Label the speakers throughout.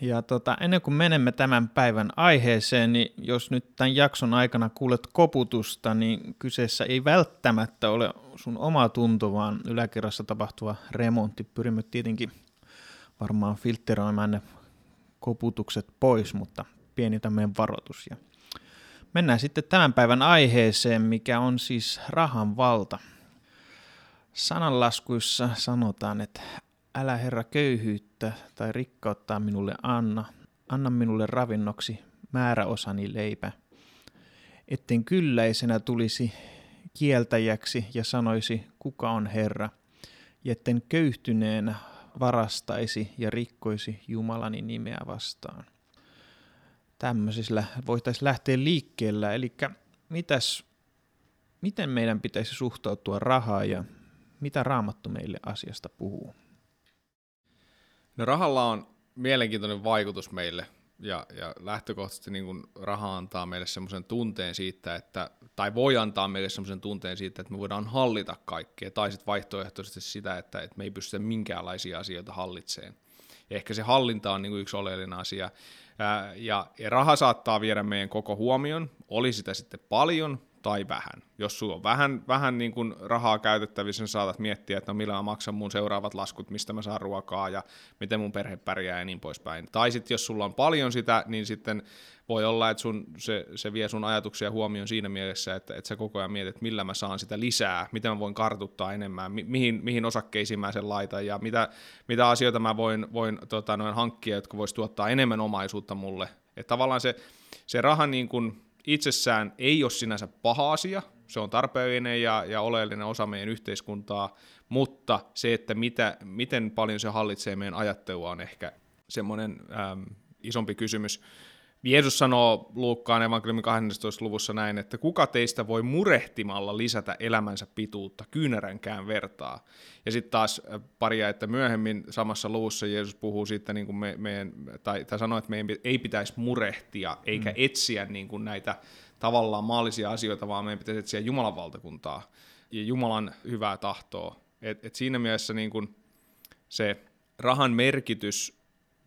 Speaker 1: Ja tota, ennen kuin menemme tämän päivän aiheeseen, niin jos nyt tämän jakson aikana kuulet koputusta, niin kyseessä ei välttämättä ole sun oma tunto, vaan yläkerrassa tapahtuva remontti. Pyrimme tietenkin varmaan filtteroimaan ne koputukset pois, mutta pieni tämmöinen varoitus. Ja mennään sitten tämän päivän aiheeseen, mikä on siis rahan valta. Sananlaskuissa sanotaan, että älä Herra köyhyyttä tai rikkautta minulle anna, anna minulle ravinnoksi määräosani leipä, etten kylläisenä tulisi kieltäjäksi ja sanoisi, kuka on Herra, ja etten köyhtyneenä varastaisi ja rikkoisi Jumalani nimeä vastaan. Tämmöisillä voitaisiin lähteä liikkeellä, eli mitäs, miten meidän pitäisi suhtautua rahaa ja mitä raamattu meille asiasta puhuu?
Speaker 2: No rahalla on mielenkiintoinen vaikutus meille ja, ja lähtökohtaisesti niin kuin raha antaa meille semmoisen tunteen siitä, että, tai voi antaa meille semmoisen tunteen siitä, että me voidaan hallita kaikkea, tai sitten vaihtoehtoisesti sitä, että, että me ei pystytä minkäänlaisia asioita hallitseen. Ja ehkä se hallinta on niin kuin yksi oleellinen asia. Ja, ja raha saattaa viedä meidän koko huomion, oli sitä sitten paljon tai vähän. Jos sulla on vähän, vähän niin kuin rahaa käytettävissä, niin saatat miettiä, että no millä mä maksan mun seuraavat laskut, mistä mä saan ruokaa ja miten mun perhe pärjää ja niin poispäin. Tai sitten jos sulla on paljon sitä, niin sitten voi olla, että sun, se, se vie sun ajatuksia huomioon siinä mielessä, että, että sä koko ajan mietit, millä mä saan sitä lisää, miten mä voin kartuttaa enemmän, mi- mihin, mihin osakkeisiin mä sen laitan ja mitä, mitä asioita mä voin, voin tota, noin hankkia, jotka vois tuottaa enemmän omaisuutta mulle. Että tavallaan se, se raha niin kuin, itsessään ei ole sinänsä paha asia, se on tarpeellinen ja, ja oleellinen osa meidän yhteiskuntaa, mutta se, että mitä, miten paljon se hallitsee meidän ajattelua on ehkä semmoinen äm, isompi kysymys. Jeesus sanoo Luukkaan evankeliumin 12. luvussa näin, että kuka teistä voi murehtimalla lisätä elämänsä pituutta kyynäränkään vertaa. Ja sitten taas paria, että myöhemmin samassa luvussa Jeesus puhuu siitä, niin kuin me, meidän, tai, tai sanoo, että meidän ei pitäisi murehtia eikä mm. etsiä niin kuin näitä tavallaan maallisia asioita, vaan meidän pitäisi etsiä Jumalan valtakuntaa ja Jumalan hyvää tahtoa. Et, et siinä mielessä niin kuin se rahan merkitys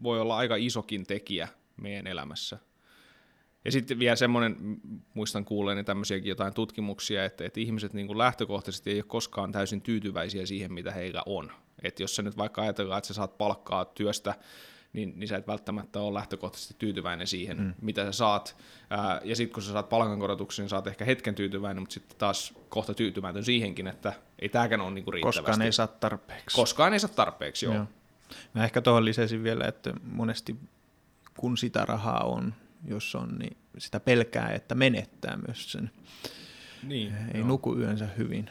Speaker 2: voi olla aika isokin tekijä meidän elämässä. Ja sitten vielä semmoinen, muistan kuulleeni tämmöisiäkin jotain tutkimuksia, että, että ihmiset niin kuin lähtökohtaisesti ei ole koskaan täysin tyytyväisiä siihen, mitä heillä on. Että jos sä nyt vaikka ajatellaan, että sä saat palkkaa työstä, niin, niin sä et välttämättä ole lähtökohtaisesti tyytyväinen siihen, mm. mitä sä saat. Ää, ja sitten kun sä saat palkankorotuksen, niin saat ehkä hetken tyytyväinen, mutta sitten taas kohta tyytymätön siihenkin, että ei tämäkään ole niinku riittävästi.
Speaker 1: Koskaan ei saa tarpeeksi.
Speaker 2: Koskaan ei saa tarpeeksi, joo. joo.
Speaker 1: Mä ehkä tuohon lisäsin vielä, että monesti kun sitä rahaa on, jos on, niin sitä pelkää, että menettää myös sen. Niin, Ei joo. nuku yönsä hyvin,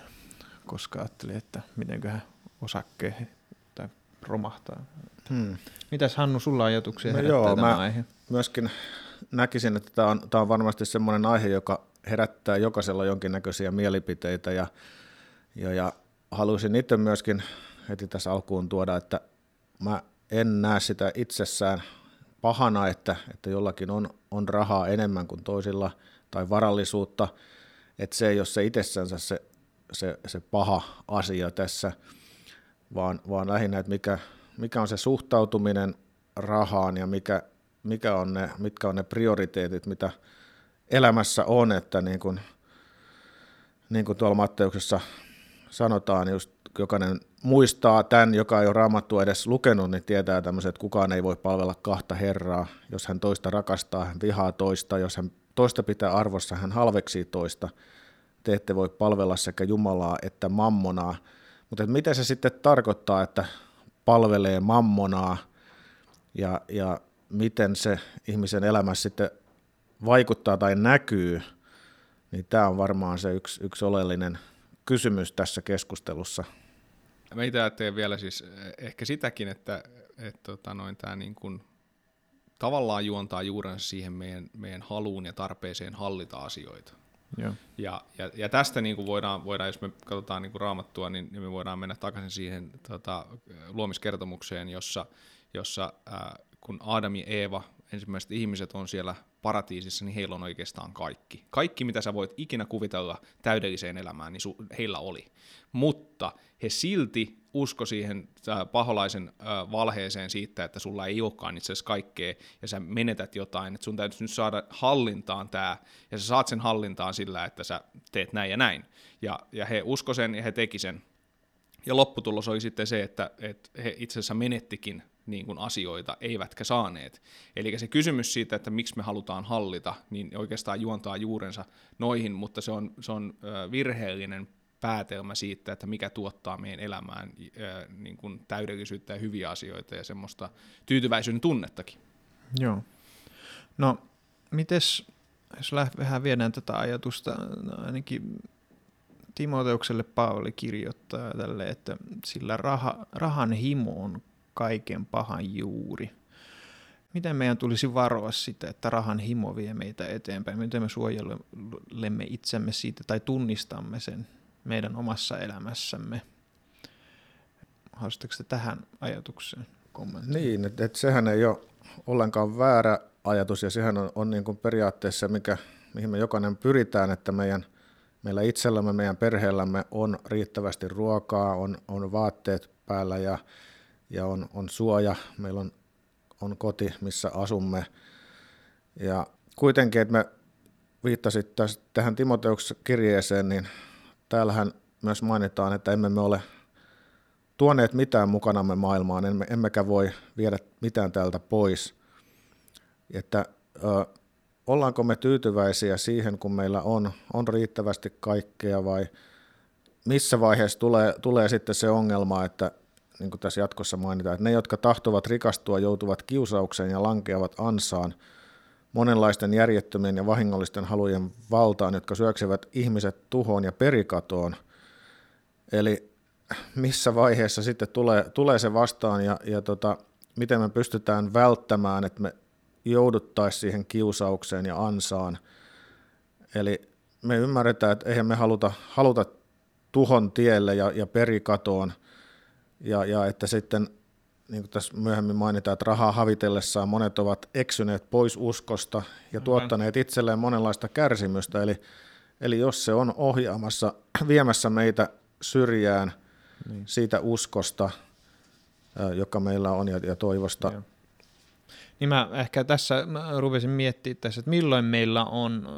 Speaker 1: koska ajattelee, että mitenköhän osakkeen tai romahtaa. Hmm. Mitäs Hannu, sulla ajatuksia no joo, tämä aihe?
Speaker 3: Myöskin näkisin, että tämä on, tämä on varmasti sellainen aihe, joka herättää jokaisella jonkinnäköisiä mielipiteitä ja, ja, ja haluaisin itse myöskin heti tässä alkuun tuoda, että mä en näe sitä itsessään pahana, että, että jollakin on, on rahaa enemmän kuin toisilla tai varallisuutta, että se ei ole se itsessänsä se, se, se paha asia tässä, vaan, vaan lähinnä, että mikä, mikä on se suhtautuminen rahaan ja mikä, mikä on ne, mitkä on ne prioriteetit, mitä elämässä on, että niin kuin, niin kuin tuolla Matteuksessa sanotaan, just jokainen muistaa tämän, joka ei ole raamattua edes lukenut, niin tietää tämmöiset, että kukaan ei voi palvella kahta herraa. Jos hän toista rakastaa, hän vihaa toista. Jos hän toista pitää arvossa, hän halveksii toista. te ette voi palvella sekä Jumalaa että mammonaa. Mutta miten se sitten tarkoittaa, että palvelee mammonaa ja, ja miten se ihmisen elämässä sitten vaikuttaa tai näkyy, niin tämä on varmaan se yksi, yksi oleellinen kysymys tässä keskustelussa.
Speaker 2: Mä itse ajattelen vielä siis eh, ehkä sitäkin, että, että tota noin, tämä niin kuin tavallaan juontaa juurensa siihen meidän, meidän haluun ja tarpeeseen hallita asioita. Joo. Ja, ja, ja tästä niin kuin voidaan, voidaan, jos me katsotaan niin kuin raamattua, niin, niin me voidaan mennä takaisin siihen tota, luomiskertomukseen, jossa, jossa äh, kun Adam ja Eeva, ensimmäiset ihmiset on siellä paratiisissa, niin heillä on oikeastaan kaikki. Kaikki, mitä sä voit ikinä kuvitella täydelliseen elämään, niin su- heillä oli. Mutta he silti usko siihen äh, paholaisen äh, valheeseen siitä, että sulla ei olekaan itse asiassa kaikkea, ja sä menetät jotain, että sun täytyy nyt saada hallintaan tämä, ja sä saat sen hallintaan sillä, että sä teet näin ja näin. Ja, ja he usko sen, ja he teki sen. Ja lopputulos oli sitten se, että, että he itse asiassa menettikin niin kuin asioita, eivätkä saaneet. Eli se kysymys siitä, että miksi me halutaan hallita, niin oikeastaan juontaa juurensa noihin, mutta se on, se on virheellinen päätelmä siitä, että mikä tuottaa meidän elämään niin kuin täydellisyyttä ja hyviä asioita ja semmoista tyytyväisyyden tunnettakin.
Speaker 1: Joo. No, mites, jos vähän viedään tätä ajatusta, no ainakin Timoteukselle Paavali kirjoittaa tälle, että sillä raha, rahan himo on kaiken pahan juuri. Miten meidän tulisi varoa sitä, että rahan himo vie meitä eteenpäin? Miten me suojelemme itsemme siitä tai tunnistamme sen meidän omassa elämässämme? Haluaisitteko tähän ajatukseen kommentoida?
Speaker 3: Niin, että, että sehän ei ole ollenkaan väärä ajatus ja sehän on, on niin kuin periaatteessa, mikä, mihin me jokainen pyritään, että meidän, meillä itsellämme, meidän perheellämme on riittävästi ruokaa, on, on vaatteet päällä ja ja on, on suoja, meillä on, on koti, missä asumme. Ja kuitenkin, että me viittasit tästä, tähän Timoteuksen kirjeeseen, niin täällähän myös mainitaan, että emme me ole tuoneet mitään mukanamme maailmaan, emme, emmekä voi viedä mitään täältä pois. Että ö, ollaanko me tyytyväisiä siihen, kun meillä on, on riittävästi kaikkea vai missä vaiheessa tulee, tulee sitten se ongelma, että niin kuin tässä jatkossa mainitaan, että ne, jotka tahtovat rikastua, joutuvat kiusaukseen ja lankeavat ansaan monenlaisten järjettömien ja vahingollisten halujen valtaan, jotka syöksevät ihmiset tuhoon ja perikatoon. Eli missä vaiheessa sitten tulee, tulee se vastaan ja, ja tota, miten me pystytään välttämään, että me jouduttaisiin siihen kiusaukseen ja ansaan. Eli me ymmärretään, että eihän me haluta, haluta tuhon tielle ja, ja perikatoon – ja, ja että sitten niin kuin tässä myöhemmin mainitaan, että rahaa havitellessaan monet ovat eksyneet pois uskosta ja tuottaneet itselleen monenlaista kärsimystä. Eli, eli jos se on ohjaamassa, viemässä meitä syrjään niin. siitä uskosta, joka meillä on ja, ja toivosta. Joo.
Speaker 1: Niin mä ehkä tässä mä rupesin miettimään tässä, että milloin meillä on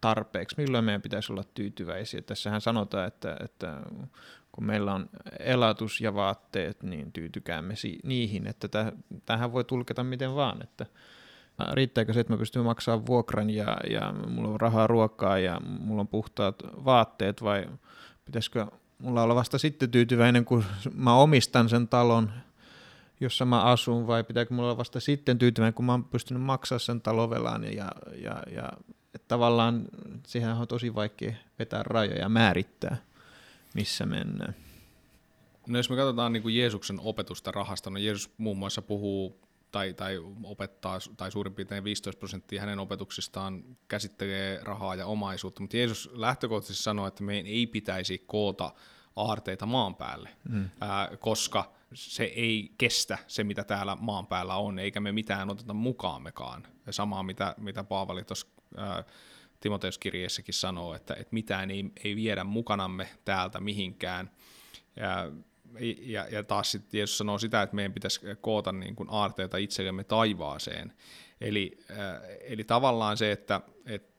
Speaker 1: tarpeeksi, milloin meidän pitäisi olla tyytyväisiä. Tässähän sanotaan, että, että kun meillä on elatus ja vaatteet, niin tyytykäämme niihin, että tähän voi tulkita miten vaan, että riittääkö se, että mä pystyn maksamaan vuokran ja, ja mulla on rahaa ruokaa ja mulla on puhtaat vaatteet vai pitäisikö mulla olla vasta sitten tyytyväinen, kun mä omistan sen talon, jossa mä asun, vai pitääkö mulla olla vasta sitten tyytyväinen, kun mä oon pystynyt maksamaan sen talovelan ja, ja, ja että tavallaan siihen on tosi vaikea vetää rajoja ja määrittää missä mennään.
Speaker 2: No jos me katsotaan niin kuin Jeesuksen opetusta rahasta, no Jeesus muun muassa puhuu tai, tai opettaa, tai suurin piirtein 15 prosenttia hänen opetuksistaan käsittelee rahaa ja omaisuutta, mutta Jeesus lähtökohtaisesti sanoi, että meidän ei pitäisi koota aarteita maan päälle, mm. ää, koska se ei kestä se, mitä täällä maan päällä on, eikä me mitään oteta mukaammekaan. Ja samaa, mitä, mitä Paavali tuossa Timoteuskirjeessäkin sanoo, että, että mitään ei, ei viedä mukanamme täältä mihinkään. Ja, ja, ja taas sitten Jeesus sanoo sitä, että meidän pitäisi koota niin kuin aarteita itsellemme taivaaseen. Eli, äh, eli tavallaan se, että, että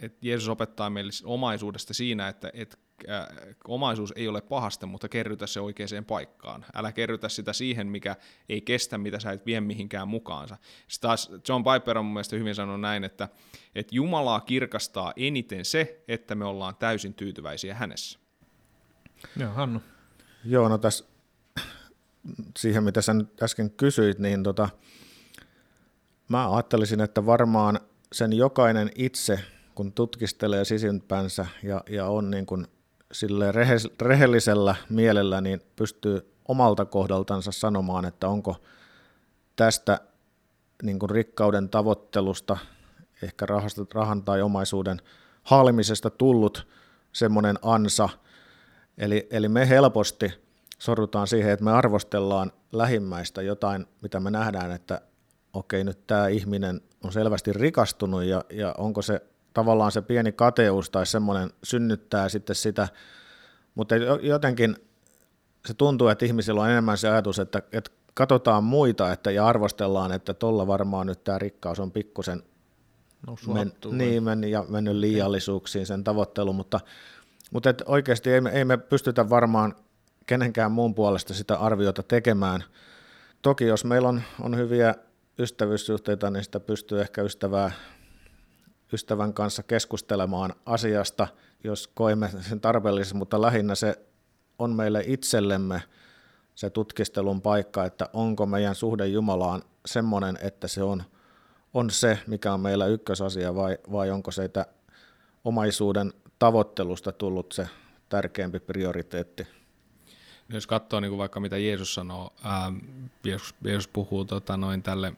Speaker 2: et Jeesus opettaa meille omaisuudesta siinä, että et, äh, omaisuus ei ole pahasta, mutta kerrytä se oikeaan paikkaan. Älä kerrytä sitä siihen, mikä ei kestä, mitä sä et vie mihinkään mukaansa. Sitten taas John Piper on mun mielestä hyvin sanonut näin, että, että Jumalaa kirkastaa eniten se, että me ollaan täysin tyytyväisiä hänessä.
Speaker 1: Joo, Hannu.
Speaker 3: Joo, no tässä siihen, mitä sä nyt äsken kysyit, niin tota, mä ajattelisin, että varmaan sen jokainen itse, kun tutkistelee sisimpänsä ja, ja on niin kuin sille rehellisellä mielellä, niin pystyy omalta kohdaltansa sanomaan, että onko tästä niin kuin rikkauden tavoittelusta, ehkä rahasta, rahan tai omaisuuden haalimisesta tullut semmoinen ansa. Eli, eli me helposti sorrutaan siihen, että me arvostellaan lähimmäistä jotain, mitä me nähdään, että okei, nyt tämä ihminen on selvästi rikastunut ja, ja onko se tavallaan se pieni kateus tai semmoinen synnyttää sitten sitä, mutta jotenkin se tuntuu, että ihmisillä on enemmän se ajatus, että, että katsotaan muita että, ja arvostellaan, että tuolla varmaan nyt tämä rikkaus on pikkusen men, niin, mennyt, ja mennyt liiallisuuksiin sen tavoitteluun, mutta, mutta et oikeasti ei me, ei me pystytä varmaan kenenkään muun puolesta sitä arviota tekemään. Toki jos meillä on, on hyviä ystävyyssuhteita, niin sitä pystyy ehkä ystävää, ystävän kanssa keskustelemaan asiasta, jos koimme sen tarpeelliseksi, mutta lähinnä se on meille itsellemme se tutkistelun paikka, että onko meidän suhde Jumalaan semmoinen, että se on, on se, mikä on meillä ykkösasia, vai, vai onko se että omaisuuden tavoittelusta tullut se tärkeämpi prioriteetti.
Speaker 2: No jos katsoo niin kuin vaikka mitä Jeesus sanoo, ää, Jeesus, Jeesus puhuu tota, noin tälle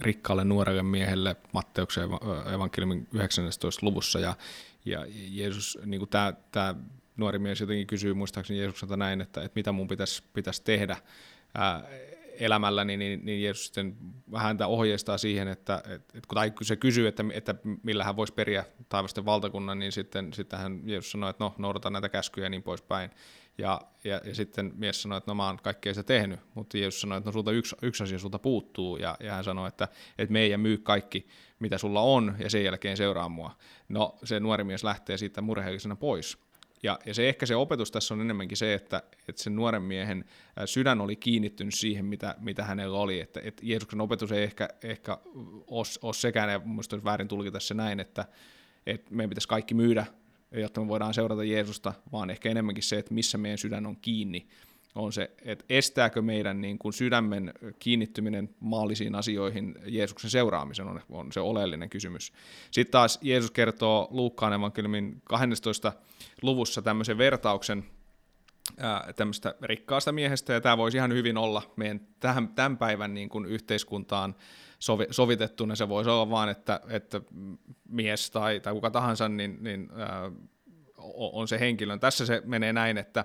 Speaker 2: rikkaalle nuorelle miehelle Matteuksen evankeliumin 19. luvussa, ja, ja Jeesus, niin kuin tämä, tämä nuori mies jotenkin kysyy muistaakseni Jeesukselta näin, että, että mitä mun pitäisi, pitäisi tehdä ää, elämälläni, niin, niin Jeesus sitten häntä ohjeistaa siihen, että, että, että tai kun se kysyy, että, että millä hän voisi periä taivasten valtakunnan, niin sitten, sitten hän Jeesus sanoi, että no, noudata näitä käskyjä ja niin poispäin. Ja, ja, ja sitten mies sanoi, että no mä oon kaikkea se tehnyt, mutta Jeesus sanoi, että no sulta yksi, yksi asia sulta puuttuu, ja, ja hän sanoi, että, että me ei myy kaikki, mitä sulla on, ja sen jälkeen seuraa mua. No se nuori mies lähtee siitä murheellisena pois. Ja, ja se ehkä se opetus tässä on enemmänkin se, että, että sen nuoren miehen sydän oli kiinnittynyt siihen, mitä, mitä hänellä oli. Että, että Jeesuksen opetus ei ehkä, ehkä ole, ole sekään, ja minusta olisi väärin tulkita se näin, että, että meidän pitäisi kaikki myydä jotta me voidaan seurata Jeesusta, vaan ehkä enemmänkin se, että missä meidän sydän on kiinni, on se, että estääkö meidän niin kuin sydämen kiinnittyminen maallisiin asioihin Jeesuksen seuraamisen on, on se oleellinen kysymys. Sitten taas Jeesus kertoo Luukkaan evankeliumin 12. luvussa tämmöisen vertauksen ää, tämmöistä rikkaasta miehestä, ja tämä voisi ihan hyvin olla meidän tämän päivän niin kuin yhteiskuntaan sovi, sovitettuna. Se voisi olla vaan, että, että mies tai, tai kuka tahansa niin, niin, ää, on se henkilö. Tässä se menee näin, että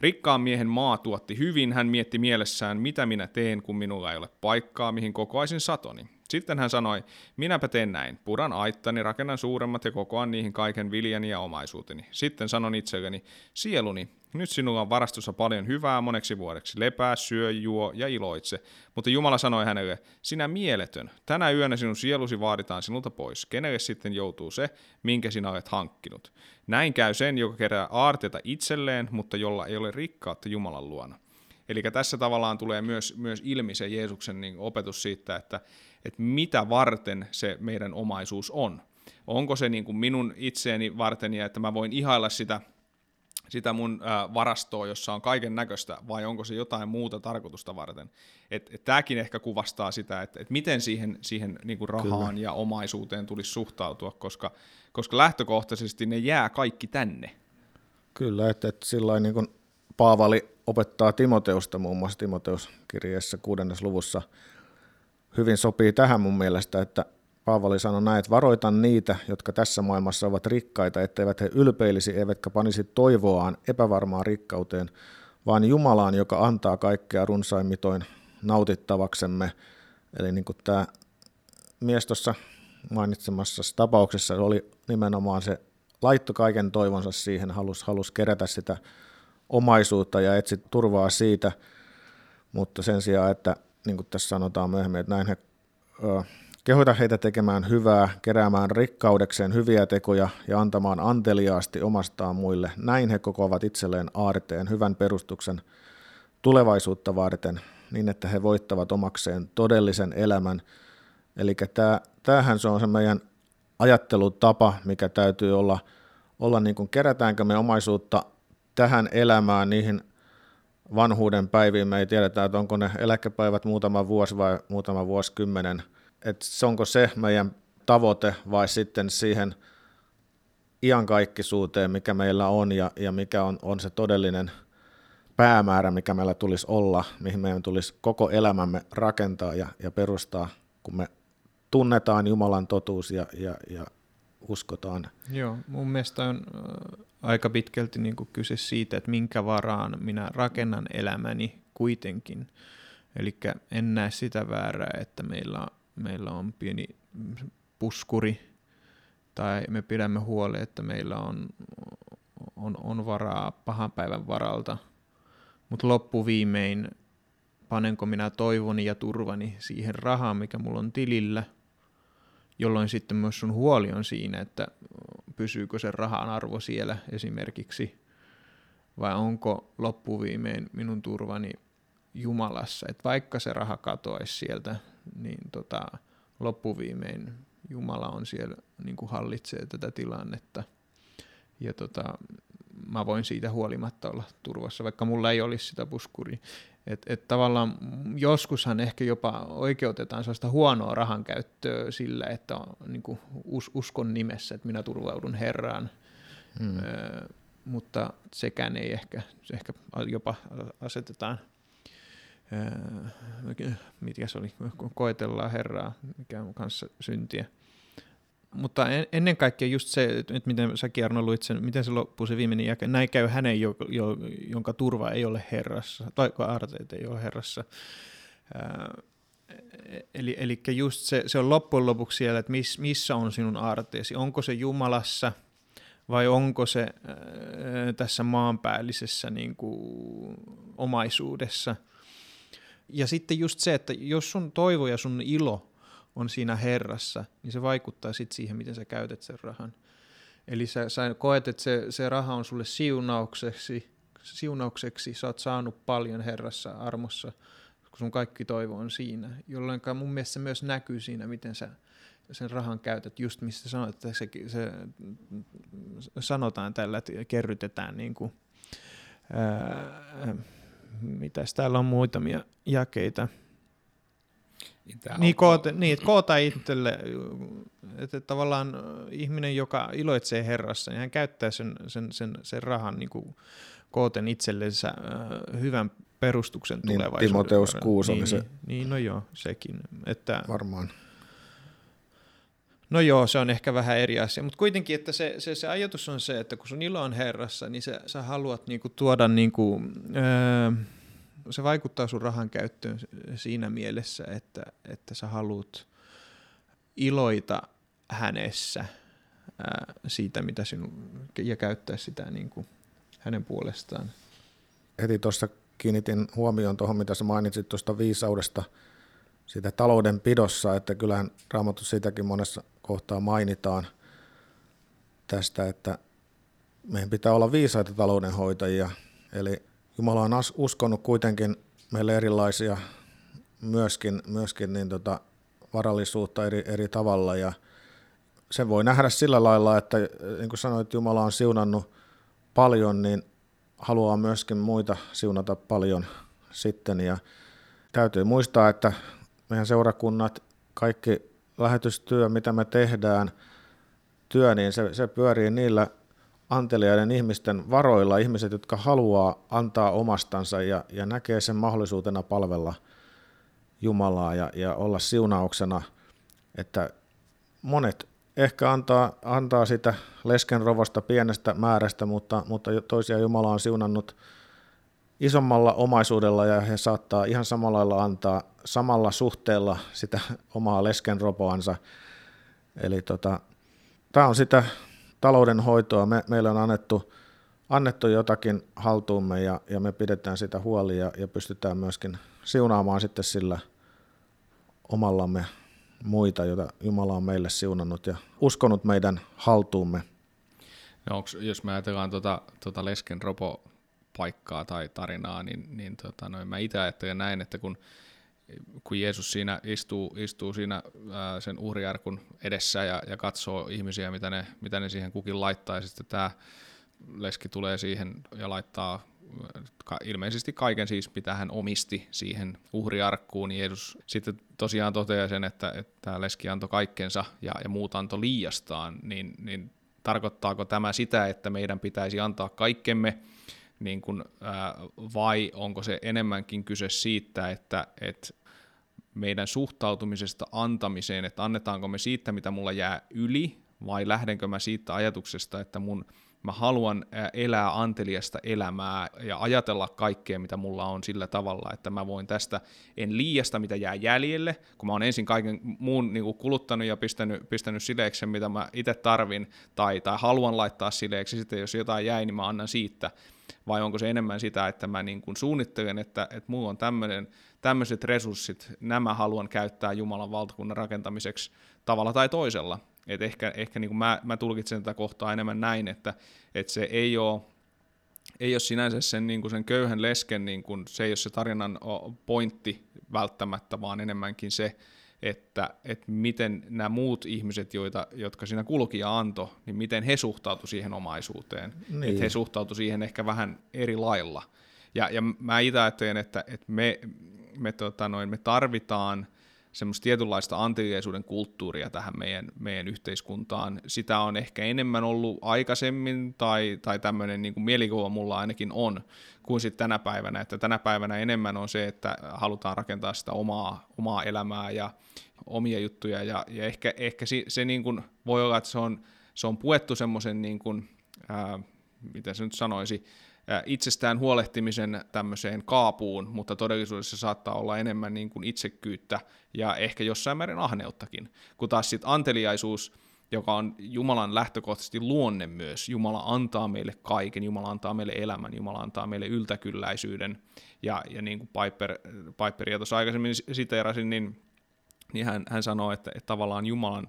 Speaker 2: Rikkaan miehen maa tuotti hyvin, hän mietti mielessään, mitä minä teen, kun minulla ei ole paikkaa, mihin kokoaisin satoni. Sitten hän sanoi, minäpä teen näin, puran aittani, rakennan suuremmat ja kokoan niihin kaiken viljani ja omaisuuteni. Sitten sanon itselleni, sieluni, nyt sinulla on varastossa paljon hyvää moneksi vuodeksi, lepää, syö, juo ja iloitse. Mutta Jumala sanoi hänelle, sinä mieletön, tänä yönä sinun sielusi vaaditaan sinulta pois. Kenelle sitten joutuu se, minkä sinä olet hankkinut? Näin käy sen, joka kerää aarteita itselleen, mutta jolla ei ole rikkautta Jumalan luona. Eli tässä tavallaan tulee myös, myös ilmi se Jeesuksen niin opetus siitä, että, että mitä varten se meidän omaisuus on. Onko se niin kuin minun itseeni varten ja että mä voin ihailla sitä, sitä mun varastoa, jossa on kaiken näköistä, vai onko se jotain muuta tarkoitusta varten. Et, et tämäkin ehkä kuvastaa sitä, että et miten siihen, siihen niin kuin rahaan Kyllä. ja omaisuuteen tulisi suhtautua, koska, koska lähtökohtaisesti ne jää kaikki tänne.
Speaker 3: Kyllä, että, että sillä niin kuin Paavali opettaa Timoteusta muun muassa Timoteus-kirjeessä kuudennes luvussa hyvin sopii tähän mun mielestä, että Paavali sanoi näin, että varoitan niitä, jotka tässä maailmassa ovat rikkaita, etteivät he ylpeilisi eivätkä panisi toivoaan epävarmaan rikkauteen, vaan Jumalaan, joka antaa kaikkea runsaimmitoin nautittavaksemme. Eli niin kuin tämä mies tuossa mainitsemassa tapauksessa oli nimenomaan se laitto kaiken toivonsa siihen, halusi halus kerätä sitä omaisuutta ja etsi turvaa siitä, mutta sen sijaan, että niin kuin tässä sanotaan myöhemmin, että näin he Kehota heitä tekemään hyvää, keräämään rikkaudekseen hyviä tekoja ja antamaan anteliaasti omastaan muille. Näin he kokoavat itselleen aarteen, hyvän perustuksen tulevaisuutta varten, niin että he voittavat omakseen todellisen elämän. Eli tämähän se on se meidän ajattelutapa, mikä täytyy olla, olla niin kuin kerätäänkö me omaisuutta tähän elämään, niihin vanhuuden päiviin. Me ei tiedetä, että onko ne eläkepäivät muutama vuosi vai muutama vuosikymmenen. Että onko se meidän tavoite vai sitten siihen iankaikkisuuteen, mikä meillä on ja, ja mikä on, on se todellinen päämäärä, mikä meillä tulisi olla, mihin meidän tulisi koko elämämme rakentaa ja, ja perustaa, kun me tunnetaan Jumalan totuus ja, ja, ja uskotaan.
Speaker 1: Joo, mun mielestä on aika pitkälti niin kuin kyse siitä, että minkä varaan minä rakennan elämäni kuitenkin. Eli en näe sitä väärää, että meillä, meillä on pieni puskuri tai me pidämme huoli, että meillä on, on, on varaa pahan päivän varalta. Mutta loppuviimein panenko minä toivoni ja turvani siihen rahaan, mikä mulla on tilillä – jolloin sitten myös sun huoli on siinä, että pysyykö se rahan arvo siellä esimerkiksi, vai onko loppuviimein minun turvani Jumalassa, että vaikka se raha katoaisi sieltä, niin tota, loppuviimein Jumala on siellä, niin kuin hallitsee tätä tilannetta. Ja tota, mä voin siitä huolimatta olla turvassa, vaikka mulla ei olisi sitä puskuria. Että et tavallaan joskushan ehkä jopa oikeutetaan sellaista huonoa rahan käyttöä sillä, että on niin kuin us, uskon nimessä, että minä turvaudun Herraan. Hmm. Ö, mutta sekään ei ehkä, ehkä jopa asetetaan, ö, mikä se oli, koetellaan Herraa, mikä on kanssa syntiä mutta ennen kaikkea just se, että miten säkin Arno luit sen, miten se loppuu se viimeinen jälkeen, näin käy hänen, jo, jo, jonka turva ei ole herrassa, tai arteet ei ole herrassa. Ää, eli, eli just se, se on loppujen lopuksi siellä, että miss, missä on sinun aarteesi, onko se Jumalassa vai onko se ää, tässä maanpäällisessä niin kuin, omaisuudessa. Ja sitten just se, että jos sun toivo ja sun ilo on siinä Herrassa, niin se vaikuttaa sitten siihen, miten sä käytät sen rahan. Eli sä, sä koet, että se, se raha on sulle siunaukseksi, siunaukseksi, sä oot saanut paljon Herrassa armossa, kun sun kaikki toivo on siinä, jolloin mun mielestä se myös näkyy siinä, miten sä sen rahan käytät, just mistä sanoit, että se, se sanotaan tällä, että kerrytetään niin kuin, ää, mitäs täällä on muutamia jakeita, niin, niin, koota, niin, että koota itselle, että tavallaan ihminen, joka iloitsee Herrassa, niin hän käyttää sen, sen, sen, sen rahan niin kuin kooten itsellensä äh, hyvän perustuksen niin, tulevaisuuden.
Speaker 3: Timoteus 6
Speaker 1: niin,
Speaker 3: se.
Speaker 1: Niin, niin, no joo, sekin. Että,
Speaker 3: Varmaan.
Speaker 1: No joo, se on ehkä vähän eri asia, mutta kuitenkin, että se, se, se ajatus on se, että kun sun ilo on Herrassa, niin sä, sä haluat niinku tuoda niinku, öö, se vaikuttaa sun rahan käyttöön siinä mielessä, että, että sä haluat iloita hänessä ää, siitä, mitä sinun, ja käyttää sitä niin kuin hänen puolestaan.
Speaker 3: Heti tuossa kiinnitin huomioon tuohon, mitä sä mainitsit tuosta viisaudesta, sitä taloudenpidossa, että kyllähän Raamattu sitäkin monessa kohtaa mainitaan tästä, että meidän pitää olla viisaita taloudenhoitajia, eli Jumala on uskonut kuitenkin meille erilaisia myöskin, myöskin niin tota varallisuutta eri, eri tavalla ja sen voi nähdä sillä lailla, että niin kuin sanoit, Jumala on siunannut paljon, niin haluaa myöskin muita siunata paljon sitten. Ja täytyy muistaa, että meidän seurakunnat, kaikki lähetystyö, mitä me tehdään, työ, niin se, se pyörii niillä anteliaiden ihmisten varoilla, ihmiset, jotka haluaa antaa omastansa ja, ja näkee sen mahdollisuutena palvella Jumalaa ja, ja olla siunauksena, että monet ehkä antaa, antaa sitä leskenrovosta pienestä määrästä, mutta, mutta toisia Jumala on siunannut isommalla omaisuudella ja he saattaa ihan samalla lailla antaa samalla suhteella sitä omaa leskenropoansa. Eli tota, tämä on sitä taloudenhoitoa. Me, meillä on annettu, annettu jotakin haltuumme ja, ja me pidetään sitä huoli ja, ja pystytään myöskin siunaamaan sitten sillä omallamme muita, joita Jumala on meille siunannut ja uskonut meidän haltuumme.
Speaker 2: No onks, jos me ajatellaan tuota, tuota Lesken ropo paikkaa tai tarinaa, niin, niin tota, noin, mä itse ajattelen näin, että kun, kun Jeesus siinä istuu, istuu siinä ää, sen uhriarkun edessä ja, ja katsoo ihmisiä, mitä ne, mitä ne siihen kukin laittaa, ja sitten tämä leski tulee siihen ja laittaa ilmeisesti kaiken siis, mitä hän omisti siihen uhriarkkuun, niin Jeesus sitten tosiaan toteaa sen, että, että tämä leski antoi kaikkensa ja, ja muut antoi liiastaan, niin, niin tarkoittaako tämä sitä, että meidän pitäisi antaa kaikkemme, niin kuin, ää, vai onko se enemmänkin kyse siitä, että, että meidän suhtautumisesta antamiseen, että annetaanko me siitä, mitä mulla jää yli, vai lähdenkö mä siitä ajatuksesta, että mun mä haluan elää anteliasta elämää ja ajatella kaikkea, mitä mulla on sillä tavalla, että mä voin tästä, en liiasta, mitä jää jäljelle, kun mä oon ensin kaiken muun niin kuin kuluttanut ja pistänyt, pistänyt sileeksi mitä mä itse tarvin, tai, tai haluan laittaa sileeksi, sitten jos jotain jäi, niin mä annan siitä, vai onko se enemmän sitä, että mä niin kuin suunnittelen, että, että mulla on tämmöinen, tämmöiset resurssit, nämä haluan käyttää Jumalan valtakunnan rakentamiseksi tavalla tai toisella, et ehkä ehkä niin kuin mä, mä tulkitsen tätä kohtaa enemmän näin, että, että se ei ole, ei ole sinänsä sen, niin kuin sen köyhän lesken, niin kuin, se ei ole se tarinan pointti välttämättä, vaan enemmänkin se, että, että miten nämä muut ihmiset, joita, jotka siinä kulki ja antoi, niin miten he suhtautuivat siihen omaisuuteen. Niin. Että he suhtautuivat siihen ehkä vähän eri lailla. Ja, ja mä itse ajattelen, että, että me, me, tota noin, me tarvitaan – semmoista tietynlaista anteliaisuuden kulttuuria tähän meidän, meidän yhteiskuntaan. Sitä on ehkä enemmän ollut aikaisemmin, tai, tai tämmöinen niin kuin mielikuva mulla ainakin on, kuin sitten tänä päivänä. Että tänä päivänä enemmän on se, että halutaan rakentaa sitä omaa, omaa elämää ja omia juttuja, ja, ja ehkä, ehkä se, se niin kuin, voi olla, että se on, se on puettu semmoisen, niin kuin, ää, mitä se nyt sanoisi, itsestään huolehtimisen tämmöiseen kaapuun, mutta todellisuudessa saattaa olla enemmän niin kuin itsekkyyttä ja ehkä jossain määrin ahneuttakin. Kun taas sitten anteliaisuus, joka on Jumalan lähtökohtaisesti luonne myös. Jumala antaa meille kaiken, Jumala antaa meille elämän, Jumala antaa meille yltäkylläisyyden. Ja, ja niin kuin Piper, Piperia tuossa aikaisemmin siteerasin, niin, niin hän, hän sanoi, että, että tavallaan Jumalan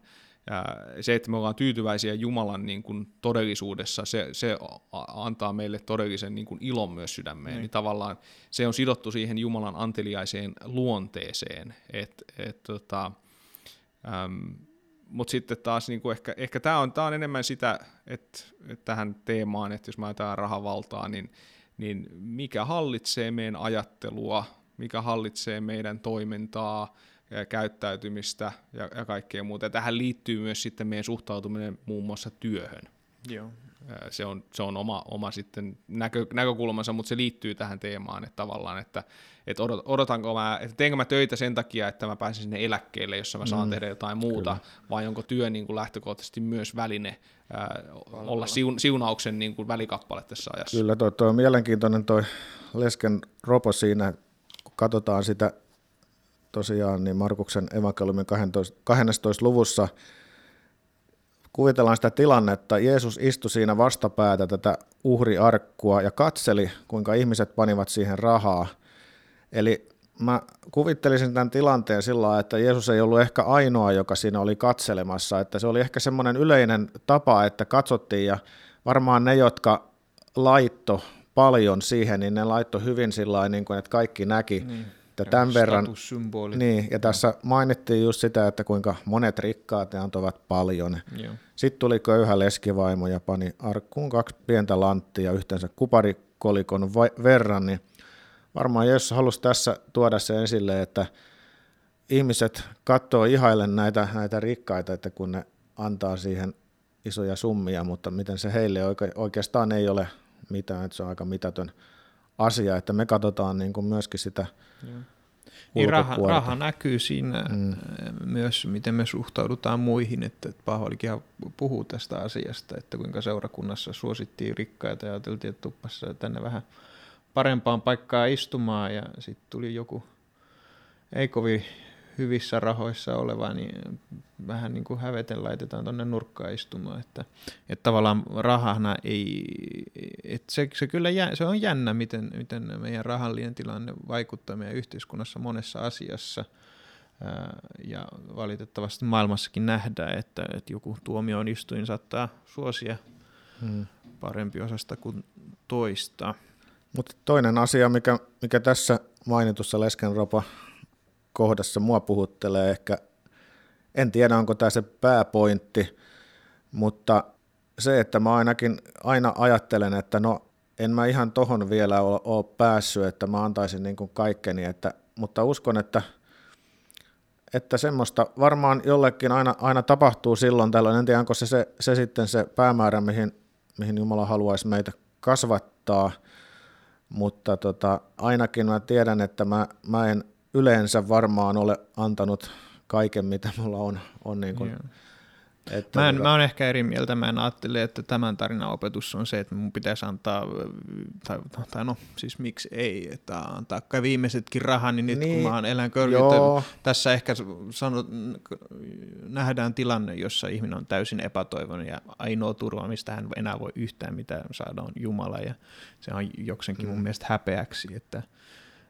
Speaker 2: se, että me ollaan tyytyväisiä Jumalan niin kuin todellisuudessa, se, se antaa meille todellisen niin kuin ilon myös sydämeen. Niin. niin tavallaan se on sidottu siihen Jumalan anteliaiseen luonteeseen. Et, et, tota, Mutta sitten taas niin kuin ehkä, ehkä tämä on, tää on enemmän sitä, että et tähän teemaan, että jos mä ajatellaan rahavaltaa, niin, niin mikä hallitsee meidän ajattelua, mikä hallitsee meidän toimintaa, käyttäytymistä ja, ja kaikkea muuta. Ja tähän liittyy myös sitten meidän suhtautuminen muun muassa työhön. Joo. Se on, se on oma, oma sitten näkö, näkökulmansa, mutta se liittyy tähän teemaan, että tavallaan, että, että odot, odotanko mä, että teenkö mä töitä sen takia, että mä pääsen sinne eläkkeelle, jossa mä saan mm, tehdä jotain muuta, kyllä. vai onko työ niin kuin lähtökohtaisesti myös väline ää, olla siun, siunauksen niin kuin välikappale tässä ajassa.
Speaker 3: Kyllä, toi, toi on mielenkiintoinen toi Lesken ropo siinä, kun katsotaan sitä tosiaan niin Markuksen evankeliumin 12, 12 luvussa kuvitellaan sitä tilannetta, Jeesus istui siinä vastapäätä tätä uhriarkkua ja katseli, kuinka ihmiset panivat siihen rahaa. Eli mä kuvittelisin tämän tilanteen sillä että Jeesus ei ollut ehkä ainoa, joka siinä oli katselemassa, että se oli ehkä semmoinen yleinen tapa, että katsottiin ja varmaan ne, jotka laitto paljon siihen, niin ne laitto hyvin sillä niin että kaikki näki. Mm että tämän verran, niin, ja tässä mainittiin just sitä, että kuinka monet rikkaat ne antoivat paljon. Joo. Sitten tuli köyhä leskivaimo ja pani arkkuun kaksi pientä lanttia yhteensä kuparikolikon verran, niin varmaan jos halusi tässä tuoda se esille, että ihmiset katsoo ihailen näitä, näitä rikkaita, että kun ne antaa siihen isoja summia, mutta miten se heille oikeastaan ei ole mitään, että se on aika mitätön asia, että me katsotaan niin kuin myöskin sitä
Speaker 1: niin raha, raha näkyy siinä mm. myös, miten me suhtaudutaan muihin, että Paavalikin puhuu tästä asiasta, että kuinka seurakunnassa suosittiin rikkaita ja ajateltiin, että tuppassa tänne vähän parempaan paikkaan istumaan ja sitten tuli joku ei kovin hyvissä rahoissa oleva, niin vähän niin kuin häveten laitetaan tuonne nurkkaan istumaan, että, että tavallaan rahana ei, että se, se kyllä jä, se on jännä, miten, miten meidän rahallinen tilanne vaikuttaa meidän yhteiskunnassa monessa asiassa, Ja valitettavasti maailmassakin nähdään, että, että joku tuomioistuin saattaa suosia hmm. parempi osasta kuin toista.
Speaker 3: Mutta toinen asia, mikä, mikä tässä mainitussa leskenropa kohdassa mua puhuttelee ehkä, en tiedä onko tämä se pääpointti, mutta se, että mä ainakin aina ajattelen, että no en mä ihan tohon vielä ole, päässyt, että mä antaisin niin kuin kaikkeni, että, mutta uskon, että, että semmoista varmaan jollekin aina, aina tapahtuu silloin tällöin, en tiedä onko se, se, se sitten se päämäärä, mihin, mihin Jumala haluaisi meitä kasvattaa, mutta tota, ainakin mä tiedän, että mä, mä en yleensä varmaan ole antanut kaiken, mitä mulla on, on niin kuin,
Speaker 1: että mä, en, mä oon ehkä eri mieltä. Mä en ajattele, että tämän tarinan opetus on se, että mun pitäisi antaa, tai, tai no siis miksi ei, että antaa kai viimeisetkin rahaa, niin nyt niin, kun mä oon elän tässä ehkä sanot, nähdään tilanne, jossa ihminen on täysin epätoivon ja ainoa turva, mistä hän enää voi yhtään mitään saada on Jumala. Ja se on joksenkin mun mm. mielestä häpeäksi, että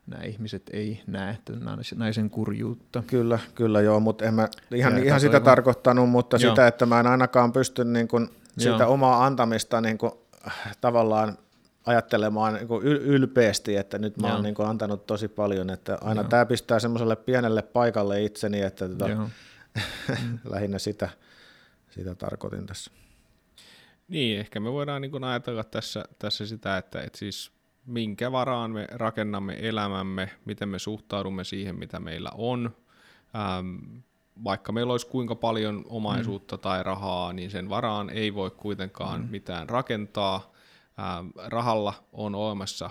Speaker 1: nämä ihmiset ei näe naisen kurjuutta.
Speaker 3: Kyllä, kyllä joo, mutta en mä ihan, ihan sitä tarkoittanut, mutta joo. sitä, että mä en ainakaan pysty niin kuin sitä omaa antamista niin kuin, tavallaan ajattelemaan niin kuin ylpeästi, että nyt mä oon niin kuin antanut tosi paljon, että aina Joo. tämä pistää semmoiselle pienelle paikalle itseni, että tota, lähinnä sitä, sitä tarkoitin tässä.
Speaker 2: Niin, ehkä me voidaan niin kuin ajatella tässä, tässä sitä, että, että siis minkä varaan me rakennamme elämämme, miten me suhtaudumme siihen, mitä meillä on. Ähm, vaikka meillä olisi kuinka paljon omaisuutta mm. tai rahaa, niin sen varaan ei voi kuitenkaan mm. mitään rakentaa. Ähm, rahalla on olemassa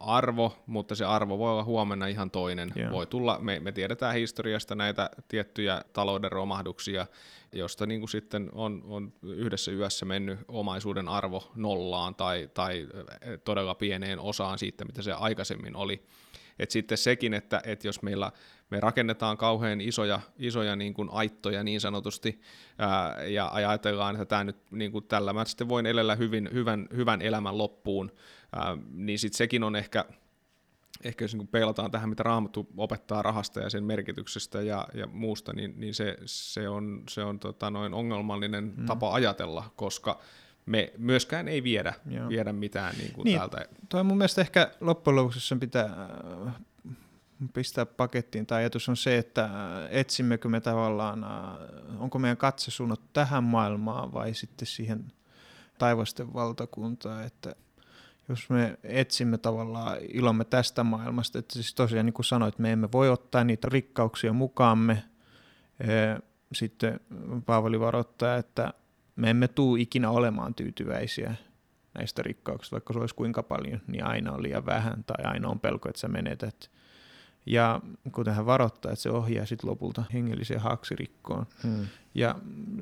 Speaker 2: arvo, mutta se arvo voi olla huomenna ihan toinen. Yeah. Voi tulla, me, me tiedetään historiasta näitä tiettyjä talouden romahduksia, josta niin kuin sitten on, on yhdessä yössä mennyt omaisuuden arvo nollaan tai, tai todella pieneen osaan siitä, mitä se aikaisemmin oli. Et sitten sekin, että, että jos meillä me rakennetaan kauhean isoja, isoja niin kuin aittoja niin sanotusti, ää, ja ajatellaan, että tämä nyt niin kuin tällä mä sitten voin elellä hyvin, hyvän, hyvän elämän loppuun, ää, niin sitten sekin on ehkä, ehkä jos niin peilataan tähän, mitä Raamattu opettaa rahasta ja sen merkityksestä ja, ja muusta, niin, niin se, se on, se on tota, noin ongelmallinen mm. tapa ajatella, koska me myöskään ei viedä, viedä mitään niin kuin niin, täältä.
Speaker 1: Toi mun mielestä ehkä loppujen lopuksi sen pitää äh, pistää pakettiin. Tämä ajatus on se, että äh, etsimmekö me tavallaan, äh, onko meidän katse suunnattu tähän maailmaan vai sitten siihen taivasten valtakuntaan, että jos me etsimme tavallaan ilomme tästä maailmasta, että siis tosiaan niin kuin sanoit, me emme voi ottaa niitä rikkauksia mukaamme, sitten Paavali varoittaa, että me emme tule ikinä olemaan tyytyväisiä näistä rikkauksista, vaikka se olisi kuinka paljon, niin aina on liian vähän tai aina on pelko, että sä menetät. Ja kuten hän varoittaa, että se ohjaa sitten lopulta hengelliseen haaksirikkoon. Hmm. Ja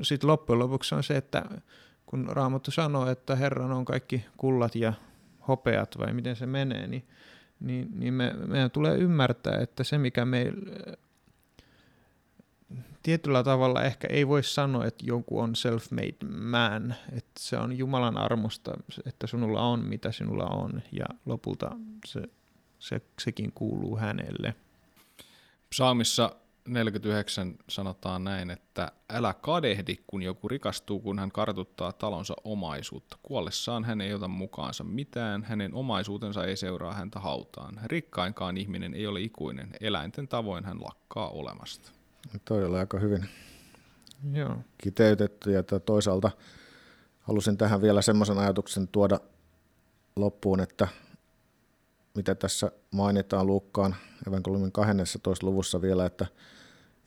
Speaker 1: sitten loppujen lopuksi on se, että kun Raamattu sanoo, että Herran on kaikki kullat ja hopeat vai miten se menee, niin, niin, niin me, meidän tulee ymmärtää, että se mikä meillä tietyllä tavalla ehkä ei voi sanoa, että joku on self-made man, että se on Jumalan armosta, että sinulla on mitä sinulla on ja lopulta se, se, sekin kuuluu hänelle.
Speaker 2: Psalmissa 49 sanotaan näin, että älä kadehdi, kun joku rikastuu, kun hän kartuttaa talonsa omaisuutta. Kuollessaan hän ei ota mukaansa mitään, hänen omaisuutensa ei seuraa häntä hautaan. Rikkainkaan ihminen ei ole ikuinen, eläinten tavoin hän lakkaa olemasta.
Speaker 3: Toi oli aika hyvin Joo. kiteytetty ja toisaalta halusin tähän vielä semmoisen ajatuksen tuoda loppuun, että mitä tässä mainitaan Luukkaan evankeliumin 12. luvussa vielä, että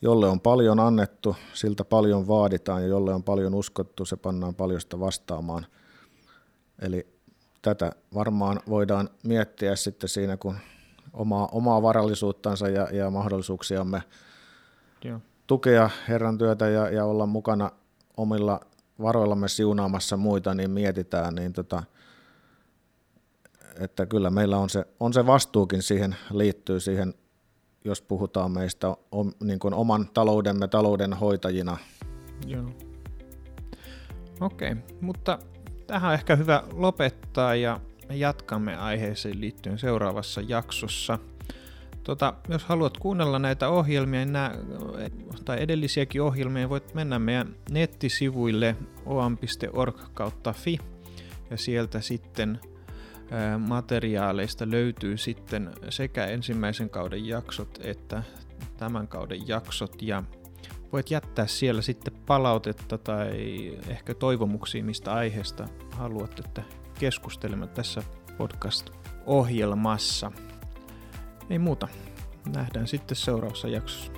Speaker 3: jolle on paljon annettu, siltä paljon vaaditaan ja jolle on paljon uskottu, se pannaan paljosta vastaamaan. Eli tätä varmaan voidaan miettiä sitten siinä, kun omaa, omaa varallisuuttansa ja, ja mahdollisuuksiamme Joo. tukea Herran työtä ja, ja olla mukana omilla varoillamme siunaamassa muita, niin mietitään, niin tota, että kyllä meillä on se, on se vastuukin siihen, liittyy siihen, jos puhutaan meistä om, niin kuin oman taloudemme talouden hoitajina.
Speaker 1: Joo. Okei, okay, mutta tähän on ehkä hyvä lopettaa ja me jatkamme aiheeseen liittyen seuraavassa jaksossa. Tota, jos haluat kuunnella näitä ohjelmia niin nää, tai edellisiäkin ohjelmia, voit mennä meidän nettisivuille oam.org kautta fi ja sieltä sitten materiaaleista löytyy sitten sekä ensimmäisen kauden jaksot että tämän kauden jaksot ja voit jättää siellä sitten palautetta tai ehkä toivomuksia, mistä aiheesta haluat, että keskustelemme tässä podcast-ohjelmassa. Ei muuta. Nähdään sitten seuraavassa jaksossa.